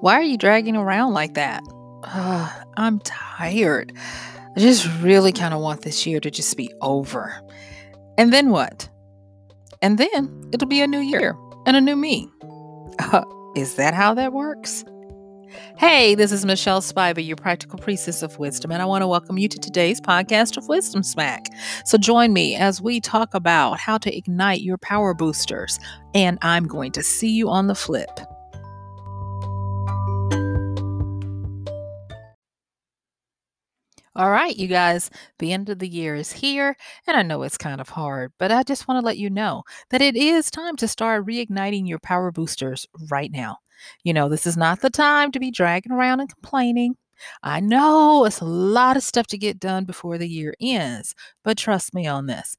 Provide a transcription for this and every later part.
Why are you dragging around like that? I'm tired. I just really kind of want this year to just be over. And then what? And then it'll be a new year and a new me. Uh, is that how that works? Hey, this is Michelle Spiva, your practical priestess of wisdom, and I want to welcome you to today's podcast of Wisdom Smack. So join me as we talk about how to ignite your power boosters, and I'm going to see you on the flip. All right, you guys, the end of the year is here, and I know it's kind of hard, but I just want to let you know that it is time to start reigniting your power boosters right now. You know, this is not the time to be dragging around and complaining. I know it's a lot of stuff to get done before the year ends, but trust me on this.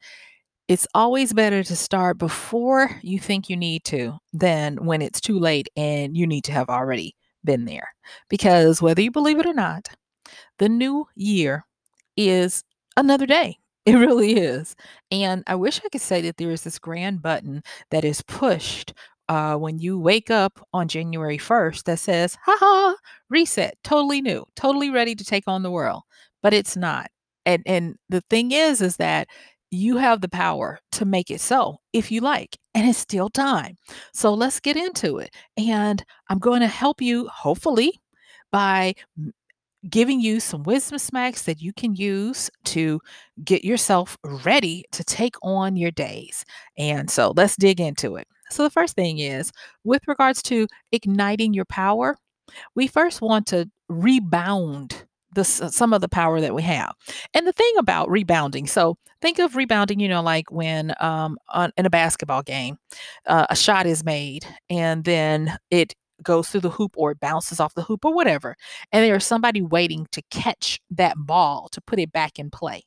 It's always better to start before you think you need to than when it's too late and you need to have already been there. Because whether you believe it or not, the new year is another day. It really is. And I wish I could say that there is this grand button that is pushed uh, when you wake up on January 1st that says, haha, reset, totally new, totally ready to take on the world. But it's not. And, and the thing is, is that you have the power to make it so if you like, and it's still time. So let's get into it. And I'm going to help you, hopefully, by giving you some wisdom smacks that you can use to get yourself ready to take on your days. And so let's dig into it. So, the first thing is with regards to igniting your power, we first want to rebound the, some of the power that we have. And the thing about rebounding, so think of rebounding, you know, like when um, on, in a basketball game, uh, a shot is made and then it goes through the hoop or it bounces off the hoop or whatever. And there's somebody waiting to catch that ball to put it back in play.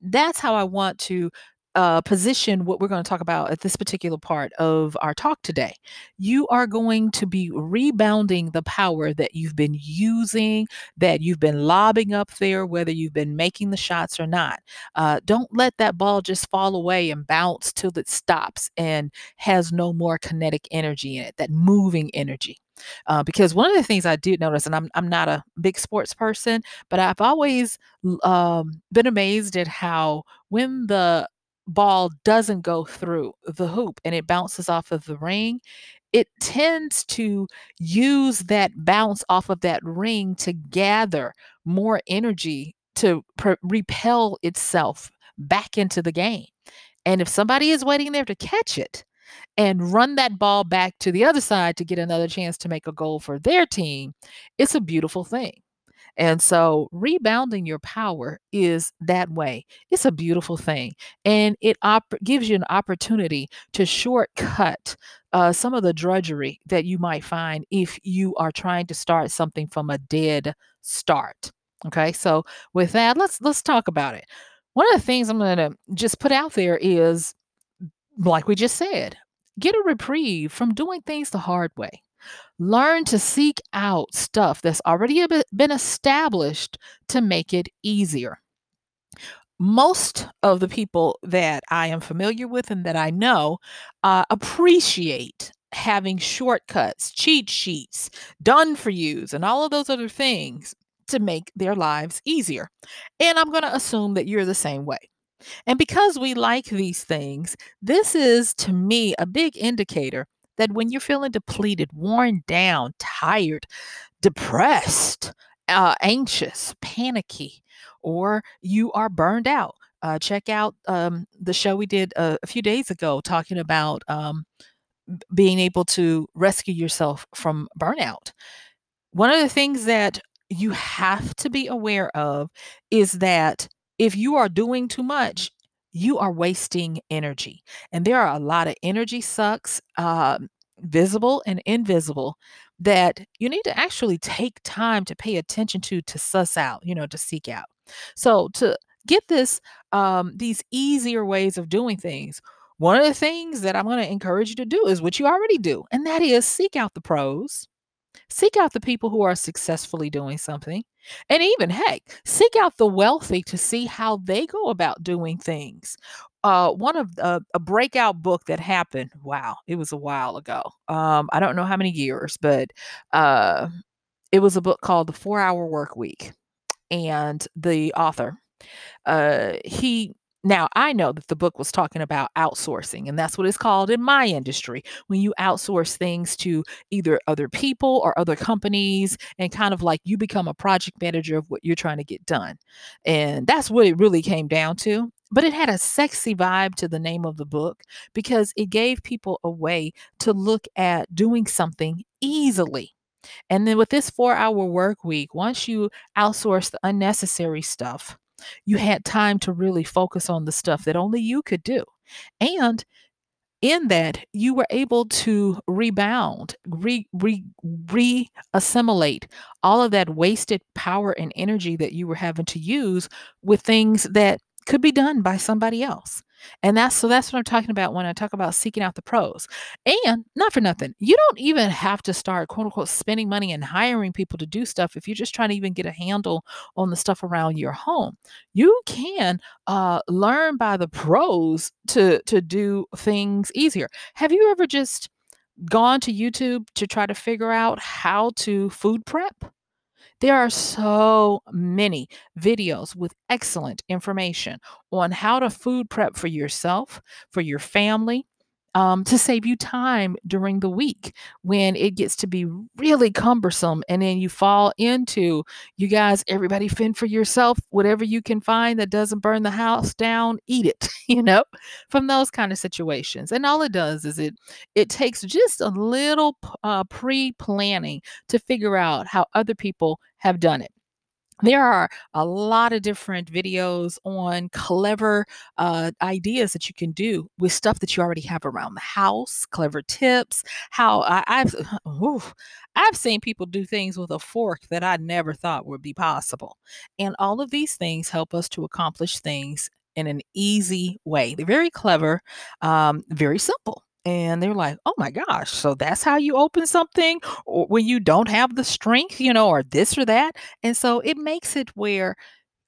That's how I want to uh, position what we're going to talk about at this particular part of our talk today. You are going to be rebounding the power that you've been using, that you've been lobbing up there, whether you've been making the shots or not. Uh, don't let that ball just fall away and bounce till it stops and has no more kinetic energy in it, that moving energy. Uh, because one of the things I did notice, and I'm I'm not a big sports person, but I've always um, been amazed at how when the ball doesn't go through the hoop and it bounces off of the ring, it tends to use that bounce off of that ring to gather more energy to pre- repel itself back into the game. And if somebody is waiting there to catch it, and run that ball back to the other side to get another chance to make a goal for their team, it's a beautiful thing. And so rebounding your power is that way. It's a beautiful thing. And it op- gives you an opportunity to shortcut uh, some of the drudgery that you might find if you are trying to start something from a dead start. Okay, so with that, let's let's talk about it. One of the things I'm going to just put out there is, like we just said, get a reprieve from doing things the hard way. Learn to seek out stuff that's already been established to make it easier. Most of the people that I am familiar with and that I know uh, appreciate having shortcuts, cheat sheets, done for yous, and all of those other things to make their lives easier. And I'm going to assume that you're the same way. And because we like these things, this is to me a big indicator that when you're feeling depleted, worn down, tired, depressed, uh, anxious, panicky, or you are burned out. Uh, check out um, the show we did uh, a few days ago talking about um, being able to rescue yourself from burnout. One of the things that you have to be aware of is that if you are doing too much, you are wasting energy. And there are a lot of energy sucks, uh, visible and invisible, that you need to actually take time to pay attention to, to suss out, you know, to seek out. So to get this, um, these easier ways of doing things, one of the things that I'm going to encourage you to do is what you already do, and that is seek out the pros Seek out the people who are successfully doing something. And even, heck, seek out the wealthy to see how they go about doing things. Uh, one of uh, a breakout book that happened, wow, it was a while ago. Um, I don't know how many years, but uh, it was a book called The Four Hour Work Week. And the author, uh, he now, I know that the book was talking about outsourcing, and that's what it's called in my industry when you outsource things to either other people or other companies, and kind of like you become a project manager of what you're trying to get done. And that's what it really came down to. But it had a sexy vibe to the name of the book because it gave people a way to look at doing something easily. And then with this four hour work week, once you outsource the unnecessary stuff, you had time to really focus on the stuff that only you could do. And in that, you were able to rebound, re, re, re assimilate all of that wasted power and energy that you were having to use with things that could be done by somebody else. And that's so that's what I'm talking about when I talk about seeking out the pros. And not for nothing, you don't even have to start quote unquote spending money and hiring people to do stuff if you're just trying to even get a handle on the stuff around your home. You can uh, learn by the pros to to do things easier. Have you ever just gone to YouTube to try to figure out how to food prep? There are so many videos with excellent information on how to food prep for yourself, for your family, um, to save you time during the week when it gets to be really cumbersome. And then you fall into, you guys, everybody fend for yourself. Whatever you can find that doesn't burn the house down, eat it, you know, from those kind of situations. And all it does is it, it takes just a little uh, pre planning to figure out how other people have done it there are a lot of different videos on clever uh, ideas that you can do with stuff that you already have around the house, clever tips. How I, have I've seen people do things with a fork that I never thought would be possible, and all of these things help us to accomplish things in an easy way. They're very clever, um, very simple and they're like, "Oh my gosh, so that's how you open something or when you don't have the strength, you know, or this or that." And so it makes it where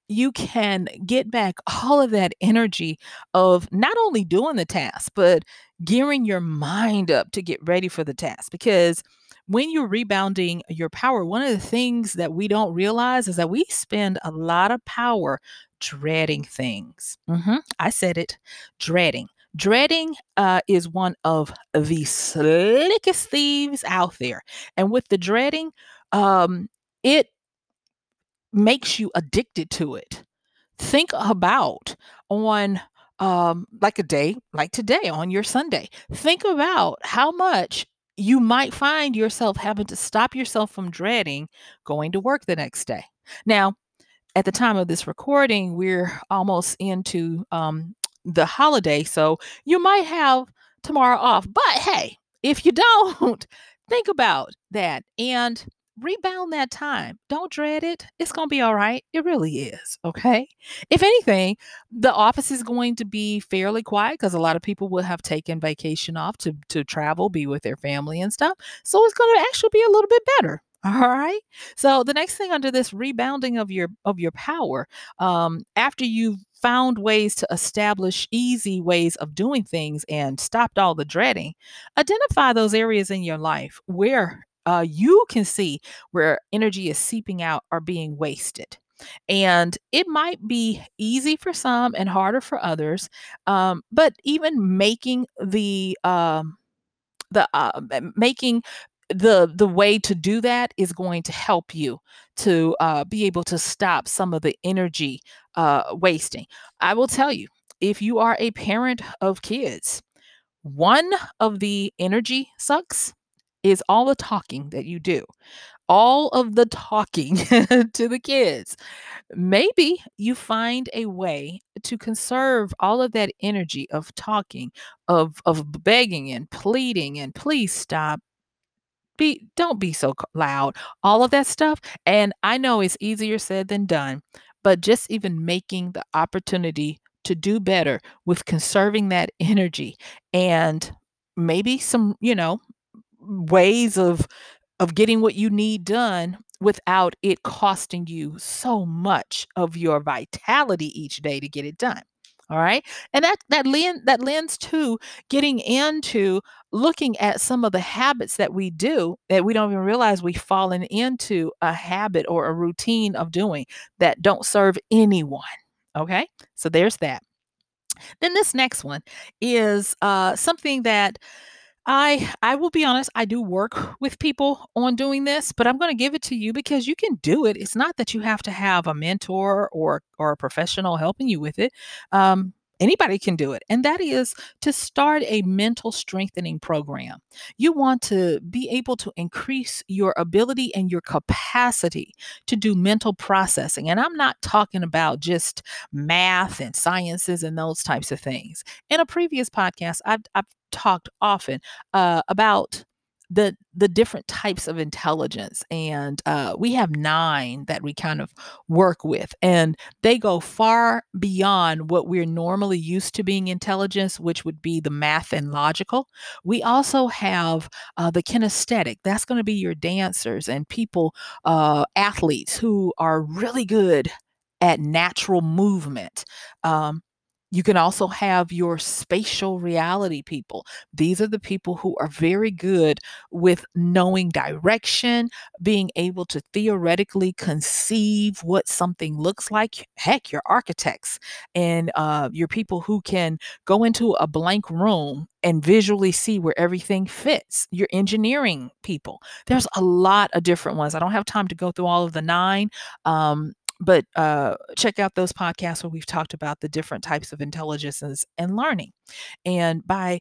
you can get back all of that energy of not only doing the task, but gearing your mind up to get ready for the task because when you're rebounding your power, one of the things that we don't realize is that we spend a lot of power dreading things. hmm I said it, dreading. Dreading uh, is one of the slickest thieves out there. And with the dreading, um, it makes you addicted to it. Think about on um, like a day like today on your Sunday. Think about how much you might find yourself having to stop yourself from dreading going to work the next day. Now, at the time of this recording, we're almost into um, the holiday. So you might have tomorrow off. But hey, if you don't, think about that and rebound that time. Don't dread it. It's going to be all right. It really is. Okay. If anything, the office is going to be fairly quiet because a lot of people will have taken vacation off to, to travel, be with their family and stuff. So it's going to actually be a little bit better. All right. So the next thing under this rebounding of your of your power, um, after you've found ways to establish easy ways of doing things and stopped all the dreading, identify those areas in your life where uh, you can see where energy is seeping out or being wasted. And it might be easy for some and harder for others, um, but even making the um, the uh, making the the way to do that is going to help you to uh, be able to stop some of the energy uh, wasting. I will tell you, if you are a parent of kids, one of the energy sucks is all the talking that you do, all of the talking to the kids. Maybe you find a way to conserve all of that energy of talking, of of begging and pleading and please stop be don't be so loud, all of that stuff. And I know it's easier said than done, but just even making the opportunity to do better with conserving that energy and maybe some, you know, ways of of getting what you need done without it costing you so much of your vitality each day to get it done. All right. And that that lend that lends to getting into looking at some of the habits that we do that we don't even realize we've fallen into a habit or a routine of doing that don't serve anyone. Okay. So there's that. Then this next one is uh, something that I I will be honest, I do work with people on doing this, but I'm going to give it to you because you can do it. It's not that you have to have a mentor or or a professional helping you with it. Um, anybody can do it, and that is to start a mental strengthening program. You want to be able to increase your ability and your capacity to do mental processing. And I'm not talking about just math and sciences and those types of things. In a previous podcast, I've, I've talked often uh, about the the different types of intelligence and uh, we have nine that we kind of work with and they go far beyond what we're normally used to being intelligence which would be the math and logical. We also have uh, the kinesthetic. That's going to be your dancers and people uh, athletes who are really good at natural movement. Um, you can also have your spatial reality people. These are the people who are very good with knowing direction, being able to theoretically conceive what something looks like. Heck, your architects and uh, your people who can go into a blank room and visually see where everything fits. Your engineering people. There's a lot of different ones. I don't have time to go through all of the nine. Um, but uh, check out those podcasts where we've talked about the different types of intelligences and learning. And by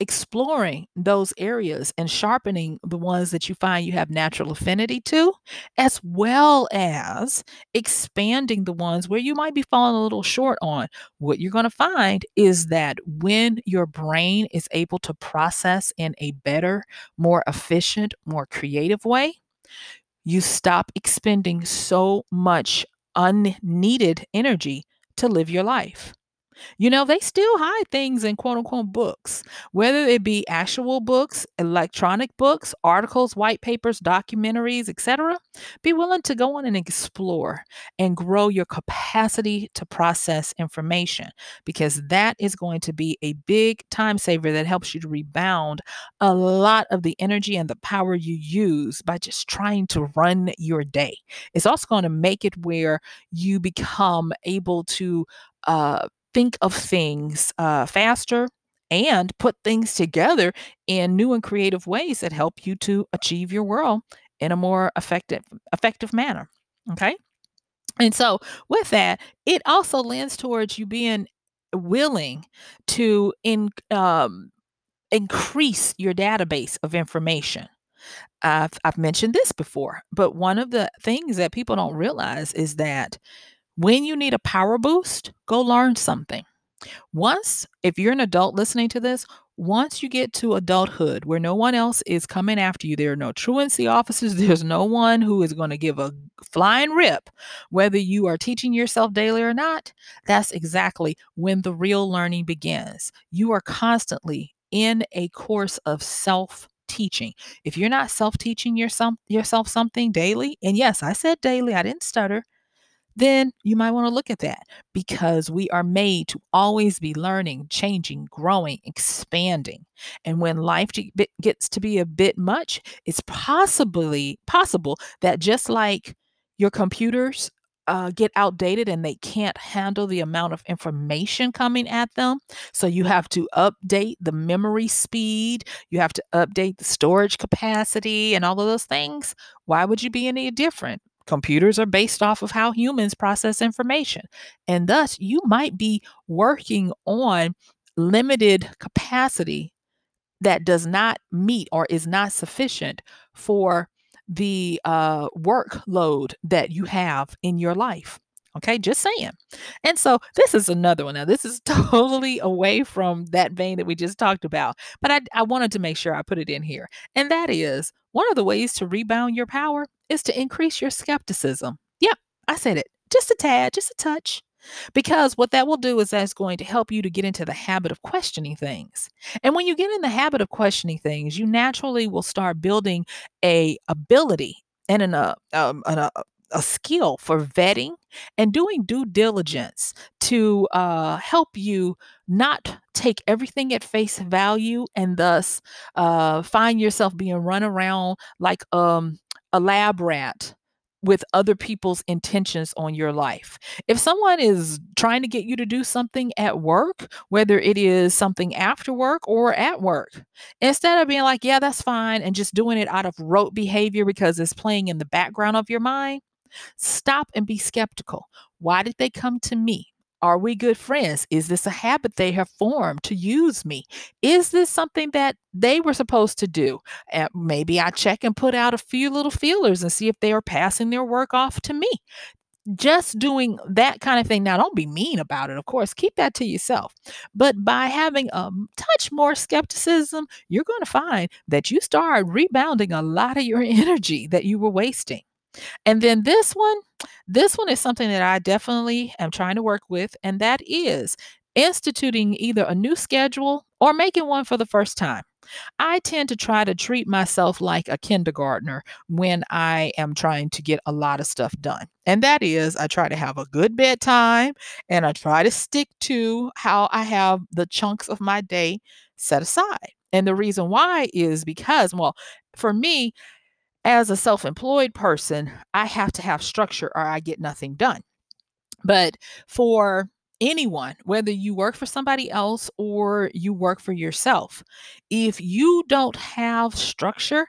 exploring those areas and sharpening the ones that you find you have natural affinity to, as well as expanding the ones where you might be falling a little short on. What you're going to find is that when your brain is able to process in a better, more efficient, more creative way, you stop expending so much unneeded energy to live your life. You know, they still hide things in quote unquote books, whether it be actual books, electronic books, articles, white papers, documentaries, etc. Be willing to go on and explore and grow your capacity to process information because that is going to be a big time saver that helps you to rebound a lot of the energy and the power you use by just trying to run your day. It's also going to make it where you become able to uh, think of things uh, faster and put things together in new and creative ways that help you to achieve your world in a more effective effective manner okay? And so with that it also lends towards you being willing to in, um, increase your database of information. I've, I've mentioned this before but one of the things that people don't realize is that when you need a power boost, go learn something. Once, if you're an adult listening to this, once you get to adulthood where no one else is coming after you, there are no truancy officers, there's no one who is going to give a flying rip whether you are teaching yourself daily or not, that's exactly when the real learning begins. You are constantly in a course of self teaching. If you're not self teaching yourself, yourself something daily, and yes, I said daily, I didn't stutter then you might want to look at that because we are made to always be learning, changing, growing, expanding. And when life gets to be a bit much, it's possibly possible that just like your computers uh, get outdated and they can't handle the amount of information coming at them. So you have to update the memory speed, you have to update the storage capacity, and all of those things. Why would you be any different? Computers are based off of how humans process information. And thus, you might be working on limited capacity that does not meet or is not sufficient for the uh, workload that you have in your life. Okay, just saying. And so this is another one. Now, this is totally away from that vein that we just talked about, but I, I wanted to make sure I put it in here. And that is one of the ways to rebound your power is to increase your skepticism. Yep, I said it. Just a tad, just a touch. Because what that will do is that's going to help you to get into the habit of questioning things. And when you get in the habit of questioning things, you naturally will start building a ability and an, uh, um, an, uh, a skill for vetting and doing due diligence to uh, help you not take everything at face value and thus uh, find yourself being run around like um, a lab rat with other people's intentions on your life. If someone is trying to get you to do something at work, whether it is something after work or at work, instead of being like, yeah, that's fine, and just doing it out of rote behavior because it's playing in the background of your mind, stop and be skeptical. Why did they come to me? Are we good friends? Is this a habit they have formed to use me? Is this something that they were supposed to do? And maybe I check and put out a few little feelers and see if they are passing their work off to me. Just doing that kind of thing. Now, don't be mean about it, of course, keep that to yourself. But by having a touch more skepticism, you're going to find that you start rebounding a lot of your energy that you were wasting. And then this one, this one is something that I definitely am trying to work with, and that is instituting either a new schedule or making one for the first time. I tend to try to treat myself like a kindergartner when I am trying to get a lot of stuff done. And that is, I try to have a good bedtime and I try to stick to how I have the chunks of my day set aside. And the reason why is because, well, for me, as a self employed person, I have to have structure or I get nothing done. But for anyone, whether you work for somebody else or you work for yourself, if you don't have structure,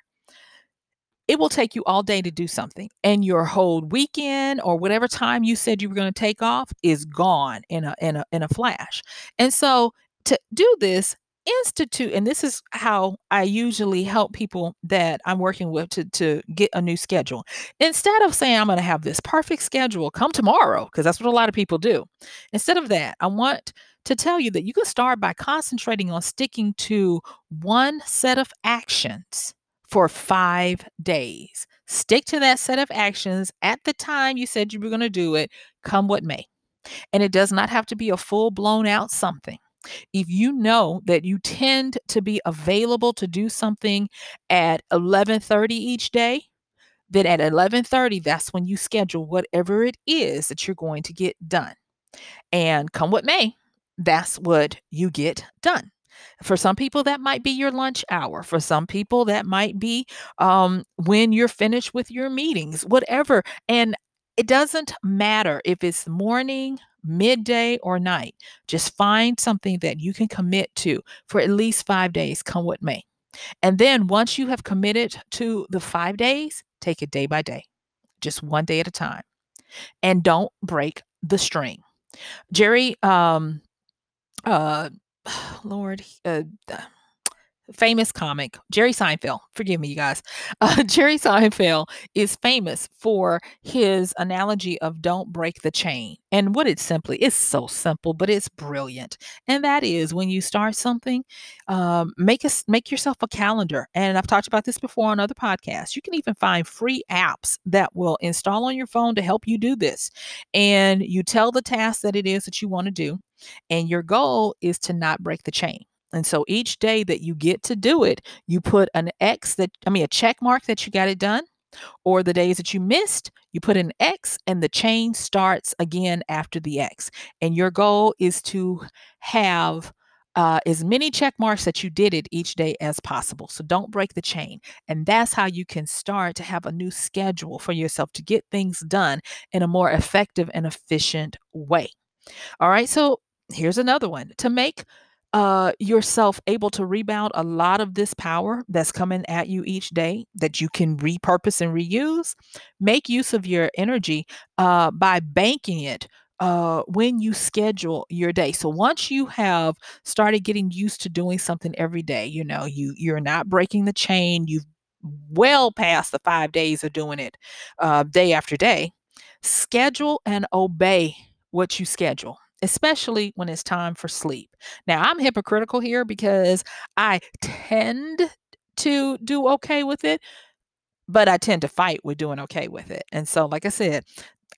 it will take you all day to do something and your whole weekend or whatever time you said you were going to take off is gone in a in a in a flash. And so to do this, institute and this is how i usually help people that i'm working with to, to get a new schedule. Instead of saying i'm going to have this perfect schedule come tomorrow because that's what a lot of people do. Instead of that i want to tell you that you can start by concentrating on sticking to one set of actions for five days. Stick to that set of actions at the time you said you were going to do it come what may. And it does not have to be a full blown out something if you know that you tend to be available to do something at 11:30 each day, then at 11:30 that's when you schedule whatever it is that you're going to get done. And come what may, that's what you get done. For some people, that might be your lunch hour. For some people, that might be um, when you're finished with your meetings, whatever. And it doesn't matter if it's morning, midday, or night. Just find something that you can commit to for at least five days, come what may. And then once you have committed to the five days, take it day by day, just one day at a time. And don't break the string. Jerry, um, uh, Lord, uh, famous comic, Jerry Seinfeld. Forgive me, you guys. Uh, Jerry Seinfeld is famous for his analogy of don't break the chain. And what it's simply, it's so simple, but it's brilliant. And that is when you start something, um, make us make yourself a calendar. And I've talked about this before on other podcasts. You can even find free apps that will install on your phone to help you do this. And you tell the task that it is that you want to do. And your goal is to not break the chain. And so each day that you get to do it, you put an X that, I mean, a check mark that you got it done. Or the days that you missed, you put an X and the chain starts again after the X. And your goal is to have uh, as many check marks that you did it each day as possible. So don't break the chain. And that's how you can start to have a new schedule for yourself to get things done in a more effective and efficient way. All right. So here's another one to make uh, yourself able to rebound a lot of this power that's coming at you each day that you can repurpose and reuse. Make use of your energy uh, by banking it uh, when you schedule your day. So once you have started getting used to doing something every day, you know, you you're not breaking the chain. You've well past the five days of doing it uh, day after day. Schedule and obey what you schedule especially when it's time for sleep. Now, I'm hypocritical here because I tend to do okay with it, but I tend to fight with doing okay with it. And so, like I said,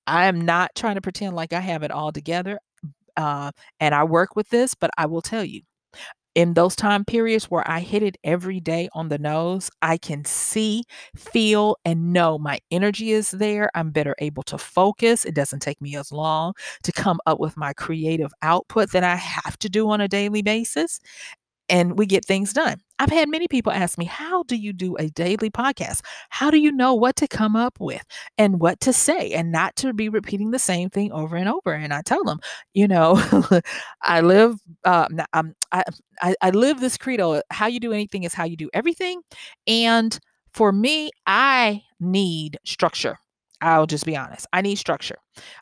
I am not trying to pretend like I have it all together. Uh, and I work with this, but I will tell you, in those time periods where I hit it every day on the nose, I can see, feel, and know my energy is there. I'm better able to focus. It doesn't take me as long to come up with my creative output that I have to do on a daily basis and we get things done. I've had many people ask me, How do you do a daily podcast? How do you know what to come up with and what to say and not to be repeating the same thing over and over? And I tell them, You know, I live, uh, I, I, I live this credo how you do anything is how you do everything. And for me, I need structure. I'll just be honest. I need structure.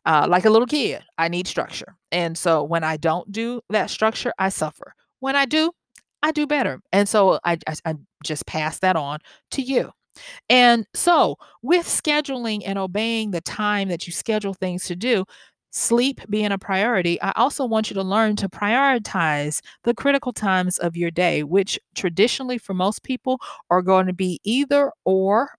Uh, like a little kid, I need structure. And so when I don't do that structure, I suffer. When I do, I do better. And so I, I, I just pass that on to you. And so, with scheduling and obeying the time that you schedule things to do, sleep being a priority, I also want you to learn to prioritize the critical times of your day, which traditionally for most people are going to be either or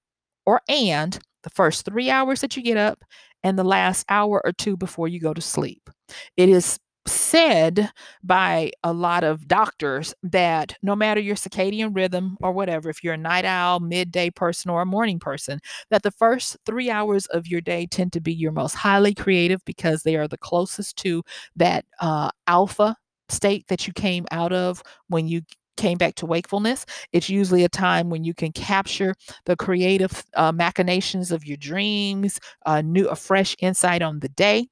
or and the first three hours that you get up and the last hour or two before you go to sleep. It is said by a lot of doctors that no matter your circadian rhythm or whatever, if you're a night owl, midday person, or a morning person, that the first three hours of your day tend to be your most highly creative because they are the closest to that uh, alpha state that you came out of when you came back to wakefulness. It's usually a time when you can capture the creative uh, machinations of your dreams, a new, a fresh insight on the day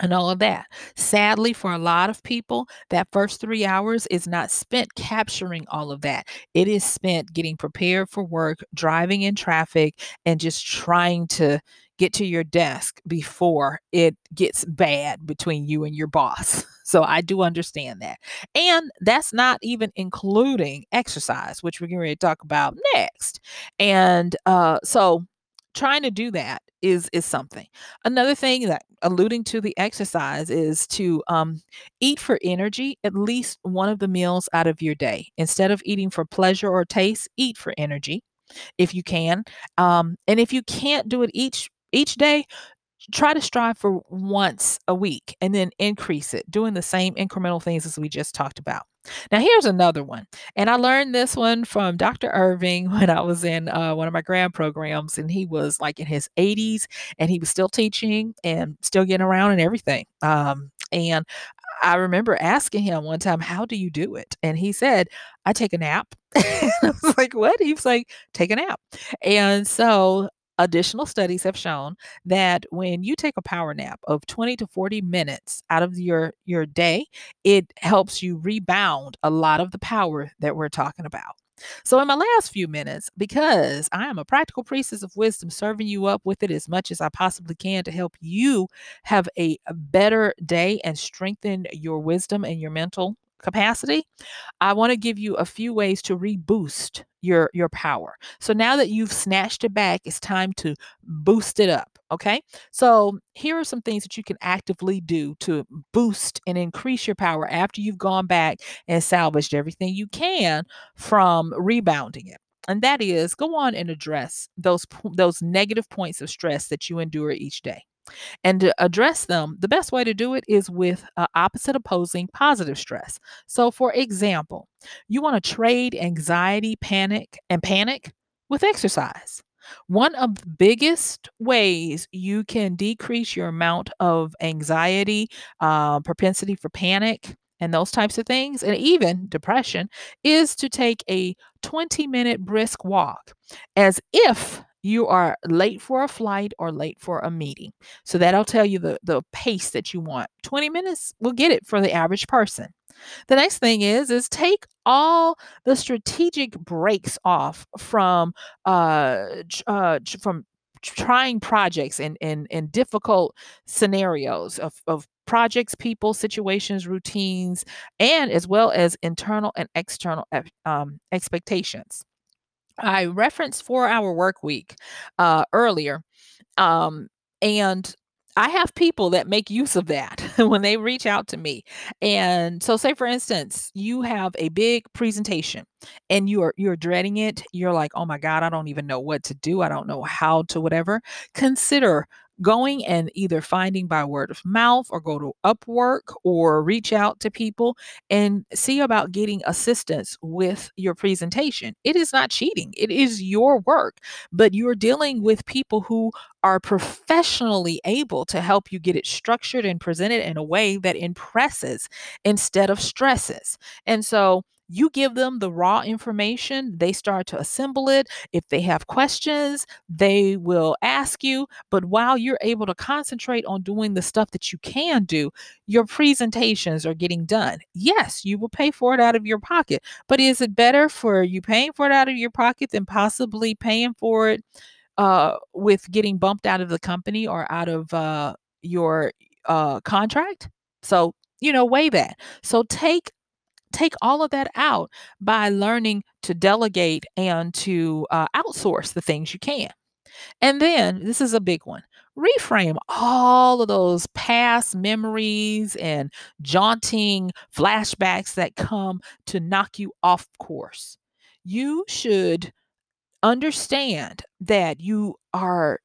and all of that. Sadly, for a lot of people, that first three hours is not spent capturing all of that. It is spent getting prepared for work, driving in traffic, and just trying to get to your desk before it gets bad between you and your boss. So I do understand that. And that's not even including exercise, which we're going to talk about next. And uh, so trying to do that is is something. Another thing that alluding to the exercise is to um, eat for energy at least one of the meals out of your day. Instead of eating for pleasure or taste, eat for energy if you can. Um, and if you can't do it each each day, try to strive for once a week and then increase it, doing the same incremental things as we just talked about. Now, here's another one. And I learned this one from Dr. Irving when I was in uh, one of my grad programs, and he was like in his 80s and he was still teaching and still getting around and everything. Um, and I remember asking him one time, How do you do it? And he said, I take a nap. I was like, What? He was like, Take a nap. And so Additional studies have shown that when you take a power nap of 20 to 40 minutes out of your your day, it helps you rebound a lot of the power that we're talking about. So, in my last few minutes, because I am a practical priestess of wisdom, serving you up with it as much as I possibly can to help you have a, better day and strengthen your wisdom and your mental capacity, I want to give you a few ways to reboost your your power. So now that you've snatched it back, it's time to boost it up. Okay. So here are some things that you can actively do to boost and increase your power after you've gone back and salvaged everything you can from rebounding it. And that is go on and address those those negative points of stress that you endure each day. And to address them, the best way to do it is with uh, opposite opposing positive stress. So, for example, you want to trade anxiety, panic, and panic with exercise. One of the biggest ways you can decrease your amount of anxiety, uh, propensity for panic, and those types of things, and even depression, is to take a 20 minute brisk walk as if you are late for a flight or late for a meeting. So that'll tell you the, the pace that you want. 20 minutes will get it for the average person. The next thing is is take all the strategic breaks off from uh, uh from trying projects and and difficult scenarios of, of projects, people, situations, routines, and as well as internal and external um, expectations. I referenced four hour work week uh, earlier. Um, and I have people that make use of that when they reach out to me. And so say for instance, you have a big presentation and you're you're dreading it. You're like, "Oh my god, I don't even know what to do. I don't know how to whatever." Consider going and either finding by word of mouth or go to Upwork or reach out to people and see about getting assistance with your presentation. It is not cheating, it is your work, but you're dealing with people who are professionally able to help you get it structured and presented in a way that impresses instead of stresses. And so, you give them the raw information, they start to assemble it. If they have questions, they will ask you. But while you're able to concentrate on doing the stuff that you can do, your presentations are getting done. Yes, you will pay for it out of your pocket, but is it better for you paying for it out of your pocket than possibly paying for it uh, with getting bumped out of the company or out of uh, your uh, contract? So, you know, weigh that. So take take all of that out by learning to delegate and to uh, outsource the things you can. And then this is a big one reframe all of those past memories and jaunting flashbacks that come to knock you off course. You should understand that you are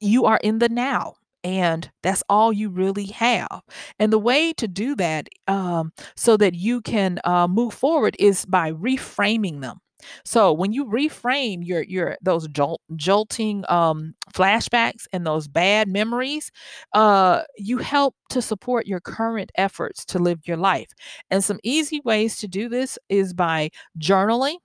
you are in the now and that's all you really have. And the way to do that, um, so that you can uh, move forward, is by reframing them. So when you reframe your your those jolt, jolting um, flashbacks and those bad memories, uh, you help to support your current efforts to live your life. And some easy ways to do this is by journaling,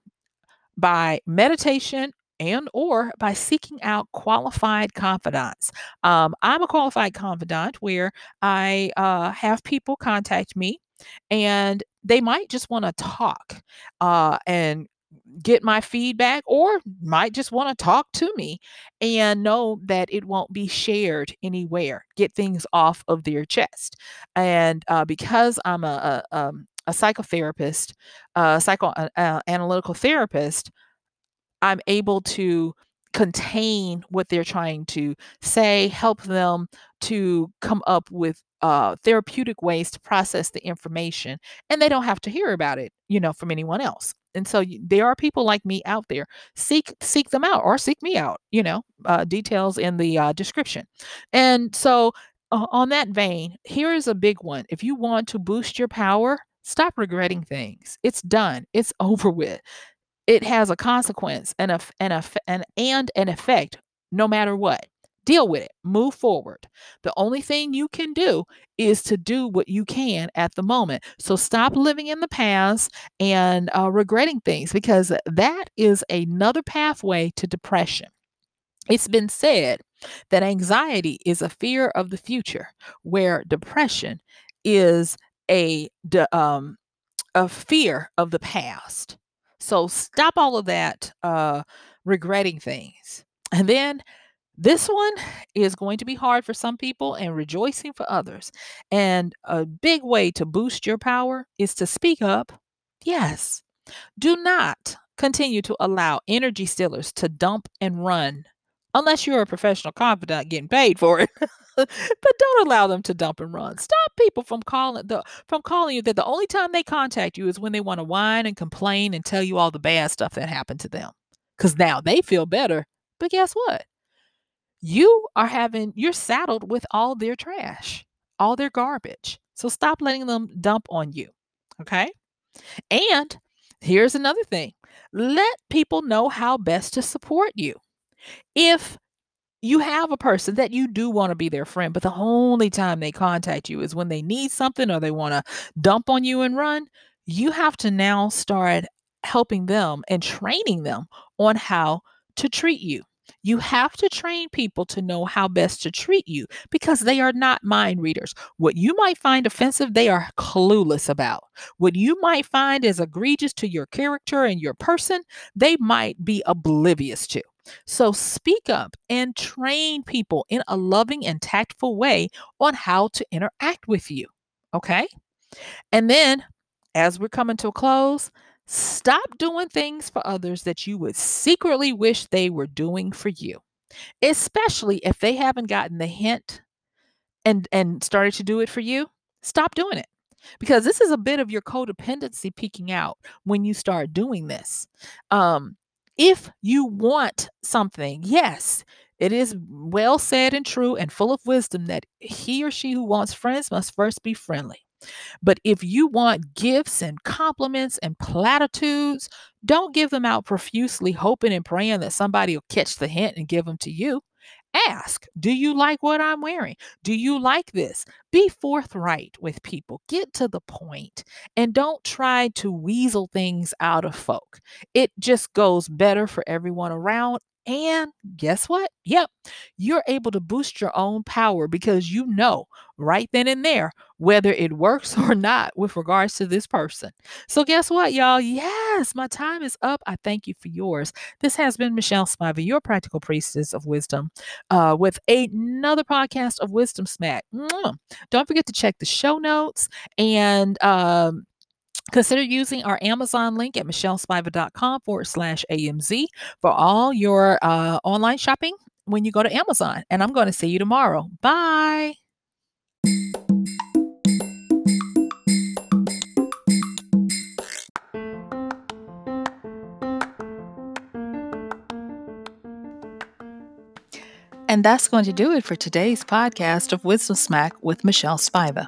by meditation and or by seeking out qualified confidants. Um, I'm a qualified confidant where I uh, have people contact me and they might just want to talk uh, and get my feedback or might just want to talk to me and know that it won't be shared anywhere get things off of their chest and uh, because i'm a, a, um, a psychotherapist a psychoanalytical uh, therapist I'm able to contain what they're trying to say, help them to come up with uh, therapeutic ways to process the information, and they don't have to hear about it, you know, from anyone else. And so there are people like me out there. Seek seek them out or seek me out. You know, uh, details in the uh, description. And so, on that vein, here is a big one. If you want to boost your power, stop regretting things. It's done. It's over with it has a consequence and a and a and, and an effect no matter what. Deal with it. Move forward. The only thing you can do is to do what you can at the moment. So stop living in the past and uh, regretting things because that is another pathway to depression. It's been said that anxiety is a fear of the future where depression is a um, a fear of the past so stop all of that uh, regretting things. And then this one is going to be hard for some people and rejoicing for others. And a big way to boost your power is to speak up. Yes. Do not continue to allow energy stealers to dump and run unless you're a professional confidant getting paid for it. but don't allow them to dump and run. Stop people from calling the from calling you that the only time they contact you is when they want to whine and complain and tell you all the bad stuff that happened to them. Cuz now they feel better. But guess what? You are having you're saddled with all their trash, all their garbage. So stop letting them dump on you. Okay? And here's another thing. Let people know how best to support you. If you have a person that you do want to be their friend, but the only time they contact you is when they need something or they want to dump on you and run, you have to now start helping them and training them on how to treat you. You have to train people to know how best to treat you because they are not mind readers. What you might find offensive, they are clueless about. What you might find is egregious to your character and your person, they might be oblivious to. So speak up and train people in a loving and tactful way on how to interact with you. Okay. And then as we're coming to a close, stop doing things for others that you would secretly wish they were doing for you, especially if they haven't gotten the hint and and started to do it for you. Stop doing it because this is a bit of your codependency peeking out when you start doing this. Um, if you want something, yes, it is well said and true and full of wisdom that he or she who wants friends must first be friendly. But if you want gifts and compliments and platitudes, don't give them out profusely, hoping and praying that somebody will catch the hint and give them to you. Ask, do you like what I'm wearing? Do you like this? Be forthright with people. Get to the point and don't try to weasel things out of folk. It just goes better for everyone around. And guess what? Yep, you're able to boost your own power because you know right then and there whether it works or not with regards to this person. So, guess what, y'all? Yes, my time is up. I thank you for yours. This has been Michelle Spiva, your practical priestess of wisdom, uh, with another podcast of Wisdom Smack. Don't forget to check the show notes and, um, Consider using our Amazon link at michellespiva.com forward slash AMZ for all your uh, online shopping when you go to Amazon. And I'm going to see you tomorrow. Bye. And that's going to do it for today's podcast of Wisdom Smack with Michelle Spiva.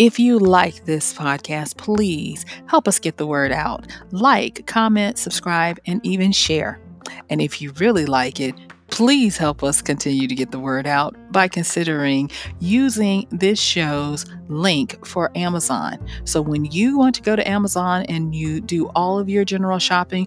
If you like this podcast, please help us get the word out. Like, comment, subscribe, and even share. And if you really like it, please help us continue to get the word out by considering using this show's link for Amazon. So when you want to go to Amazon and you do all of your general shopping,